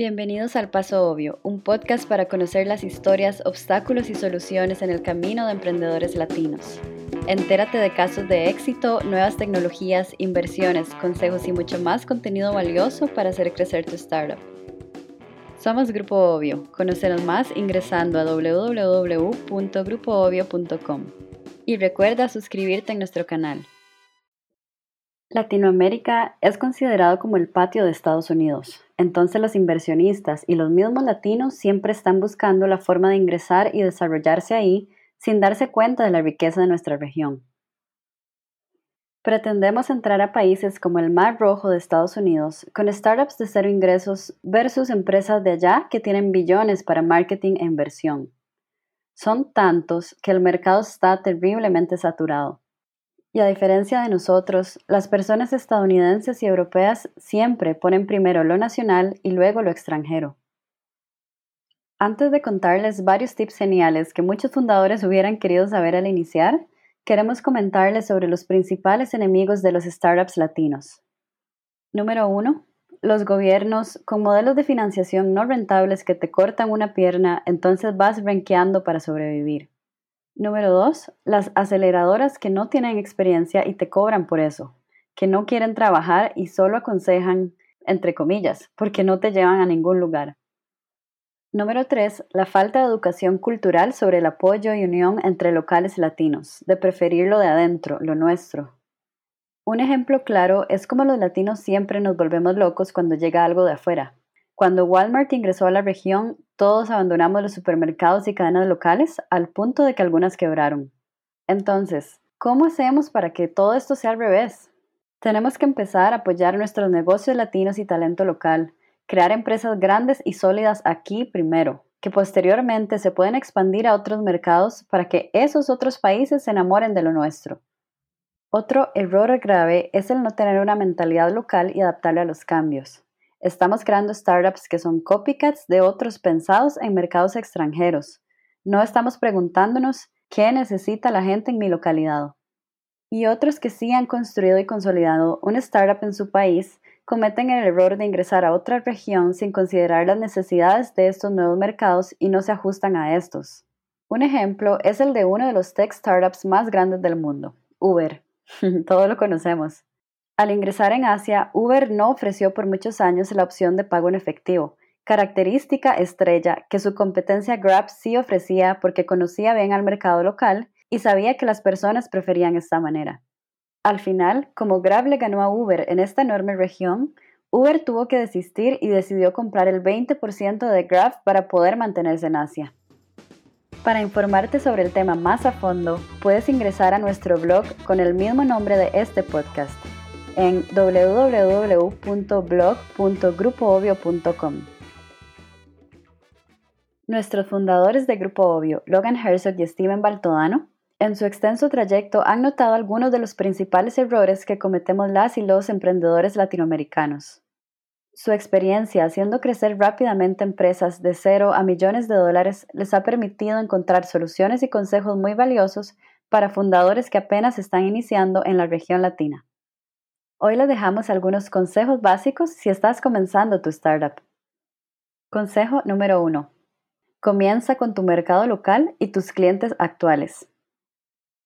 Bienvenidos al Paso Obvio, un podcast para conocer las historias, obstáculos y soluciones en el camino de emprendedores latinos. Entérate de casos de éxito, nuevas tecnologías, inversiones, consejos y mucho más contenido valioso para hacer crecer tu startup. Somos Grupo Obvio. Conocernos más ingresando a www.grupoobvio.com. Y recuerda suscribirte en nuestro canal. Latinoamérica es considerado como el patio de Estados Unidos, entonces los inversionistas y los mismos latinos siempre están buscando la forma de ingresar y desarrollarse ahí sin darse cuenta de la riqueza de nuestra región. Pretendemos entrar a países como el Mar Rojo de Estados Unidos con startups de cero ingresos versus empresas de allá que tienen billones para marketing e inversión. Son tantos que el mercado está terriblemente saturado. Y a diferencia de nosotros, las personas estadounidenses y europeas siempre ponen primero lo nacional y luego lo extranjero. Antes de contarles varios tips geniales que muchos fundadores hubieran querido saber al iniciar, queremos comentarles sobre los principales enemigos de los startups latinos. Número 1. Los gobiernos con modelos de financiación no rentables que te cortan una pierna, entonces vas rankeando para sobrevivir. Número dos, las aceleradoras que no tienen experiencia y te cobran por eso, que no quieren trabajar y solo aconsejan, entre comillas, porque no te llevan a ningún lugar. Número tres, la falta de educación cultural sobre el apoyo y unión entre locales latinos, de preferir lo de adentro, lo nuestro. Un ejemplo claro es como los latinos siempre nos volvemos locos cuando llega algo de afuera, cuando Walmart ingresó a la región, todos abandonamos los supermercados y cadenas locales al punto de que algunas quebraron. Entonces, ¿cómo hacemos para que todo esto sea al revés? Tenemos que empezar a apoyar nuestros negocios latinos y talento local, crear empresas grandes y sólidas aquí primero, que posteriormente se pueden expandir a otros mercados para que esos otros países se enamoren de lo nuestro. Otro error grave es el no tener una mentalidad local y adaptarle a los cambios. Estamos creando startups que son copycats de otros pensados en mercados extranjeros. No estamos preguntándonos qué necesita la gente en mi localidad. Y otros que sí han construido y consolidado un startup en su país cometen el error de ingresar a otra región sin considerar las necesidades de estos nuevos mercados y no se ajustan a estos. Un ejemplo es el de uno de los tech startups más grandes del mundo, Uber. Todos lo conocemos. Al ingresar en Asia, Uber no ofreció por muchos años la opción de pago en efectivo, característica estrella que su competencia Grab sí ofrecía porque conocía bien al mercado local y sabía que las personas preferían esta manera. Al final, como Grab le ganó a Uber en esta enorme región, Uber tuvo que desistir y decidió comprar el 20% de Grab para poder mantenerse en Asia. Para informarte sobre el tema más a fondo, puedes ingresar a nuestro blog con el mismo nombre de este podcast en www.blog.grupoobvio.com. Nuestros fundadores de Grupo Obvio, Logan Herzog y Steven Baltodano, en su extenso trayecto han notado algunos de los principales errores que cometemos las y los emprendedores latinoamericanos. Su experiencia haciendo crecer rápidamente empresas de cero a millones de dólares les ha permitido encontrar soluciones y consejos muy valiosos para fundadores que apenas están iniciando en la región latina. Hoy les dejamos algunos consejos básicos si estás comenzando tu startup. Consejo número 1. Comienza con tu mercado local y tus clientes actuales.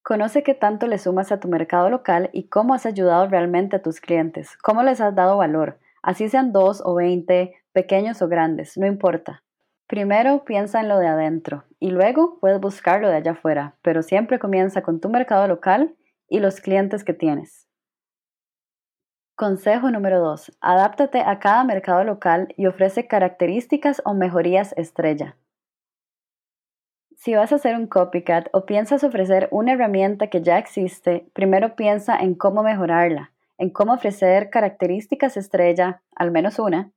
Conoce qué tanto le sumas a tu mercado local y cómo has ayudado realmente a tus clientes, cómo les has dado valor, así sean dos o veinte, pequeños o grandes, no importa. Primero piensa en lo de adentro y luego puedes buscar lo de allá afuera, pero siempre comienza con tu mercado local y los clientes que tienes. Consejo número 2. Adáptate a cada mercado local y ofrece características o mejorías estrella. Si vas a hacer un copycat o piensas ofrecer una herramienta que ya existe, primero piensa en cómo mejorarla, en cómo ofrecer características estrella, al menos una,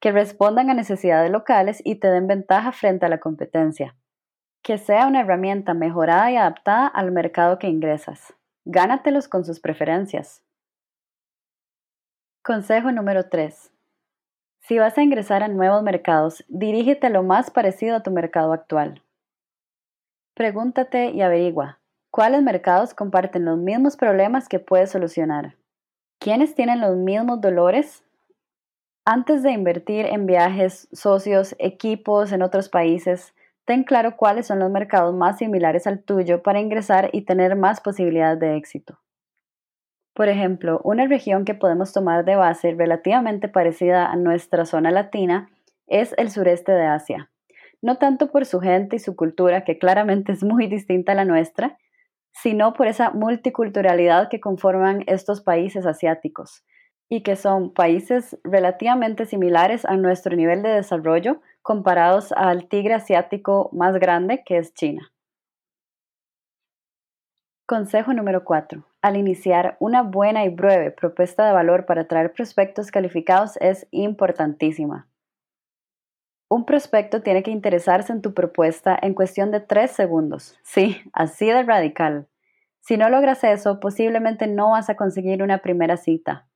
que respondan a necesidades locales y te den ventaja frente a la competencia. Que sea una herramienta mejorada y adaptada al mercado que ingresas. Gánatelos con sus preferencias. Consejo número 3. Si vas a ingresar a nuevos mercados, dirígete lo más parecido a tu mercado actual. Pregúntate y averigua, ¿cuáles mercados comparten los mismos problemas que puedes solucionar? ¿Quiénes tienen los mismos dolores? Antes de invertir en viajes, socios, equipos en otros países, ten claro cuáles son los mercados más similares al tuyo para ingresar y tener más posibilidades de éxito. Por ejemplo, una región que podemos tomar de base relativamente parecida a nuestra zona latina es el sureste de Asia. No tanto por su gente y su cultura, que claramente es muy distinta a la nuestra, sino por esa multiculturalidad que conforman estos países asiáticos y que son países relativamente similares a nuestro nivel de desarrollo comparados al tigre asiático más grande que es China. Consejo número 4. Al iniciar una buena y breve propuesta de valor para atraer prospectos calificados es importantísima. Un prospecto tiene que interesarse en tu propuesta en cuestión de tres segundos. Sí, así de radical. Si no logras eso, posiblemente no vas a conseguir una primera cita.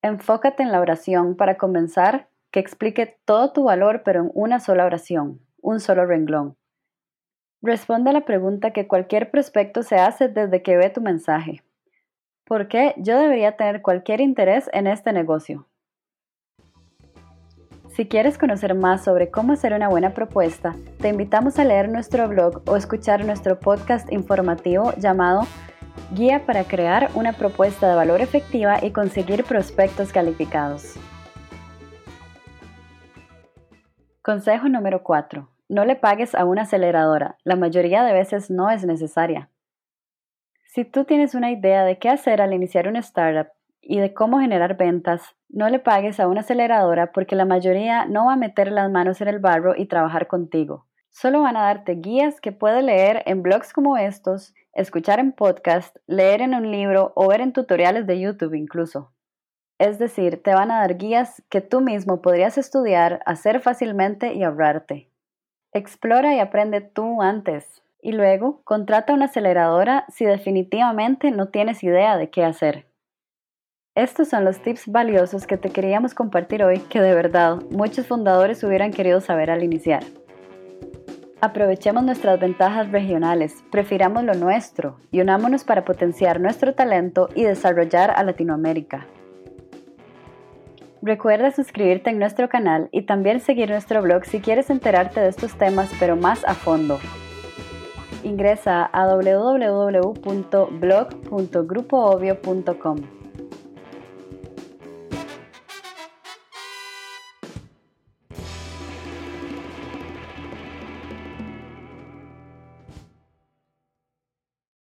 Enfócate en la oración para comenzar, que explique todo tu valor pero en una sola oración, un solo renglón. Responde a la pregunta que cualquier prospecto se hace desde que ve tu mensaje. ¿Por qué yo debería tener cualquier interés en este negocio? Si quieres conocer más sobre cómo hacer una buena propuesta, te invitamos a leer nuestro blog o escuchar nuestro podcast informativo llamado Guía para crear una propuesta de valor efectiva y conseguir prospectos calificados. Consejo número 4. No le pagues a una aceleradora. La mayoría de veces no es necesaria. Si tú tienes una idea de qué hacer al iniciar una startup y de cómo generar ventas, no le pagues a una aceleradora porque la mayoría no va a meter las manos en el barro y trabajar contigo. Solo van a darte guías que puedes leer en blogs como estos, escuchar en podcast, leer en un libro o ver en tutoriales de YouTube incluso. Es decir, te van a dar guías que tú mismo podrías estudiar, hacer fácilmente y ahorrarte. Explora y aprende tú antes. Y luego, contrata una aceleradora si definitivamente no tienes idea de qué hacer. Estos son los tips valiosos que te queríamos compartir hoy que de verdad muchos fundadores hubieran querido saber al iniciar. Aprovechemos nuestras ventajas regionales, prefiramos lo nuestro y unámonos para potenciar nuestro talento y desarrollar a Latinoamérica. Recuerda suscribirte en nuestro canal y también seguir nuestro blog si quieres enterarte de estos temas pero más a fondo. Ingresa a www.blog.grupoobvio.com.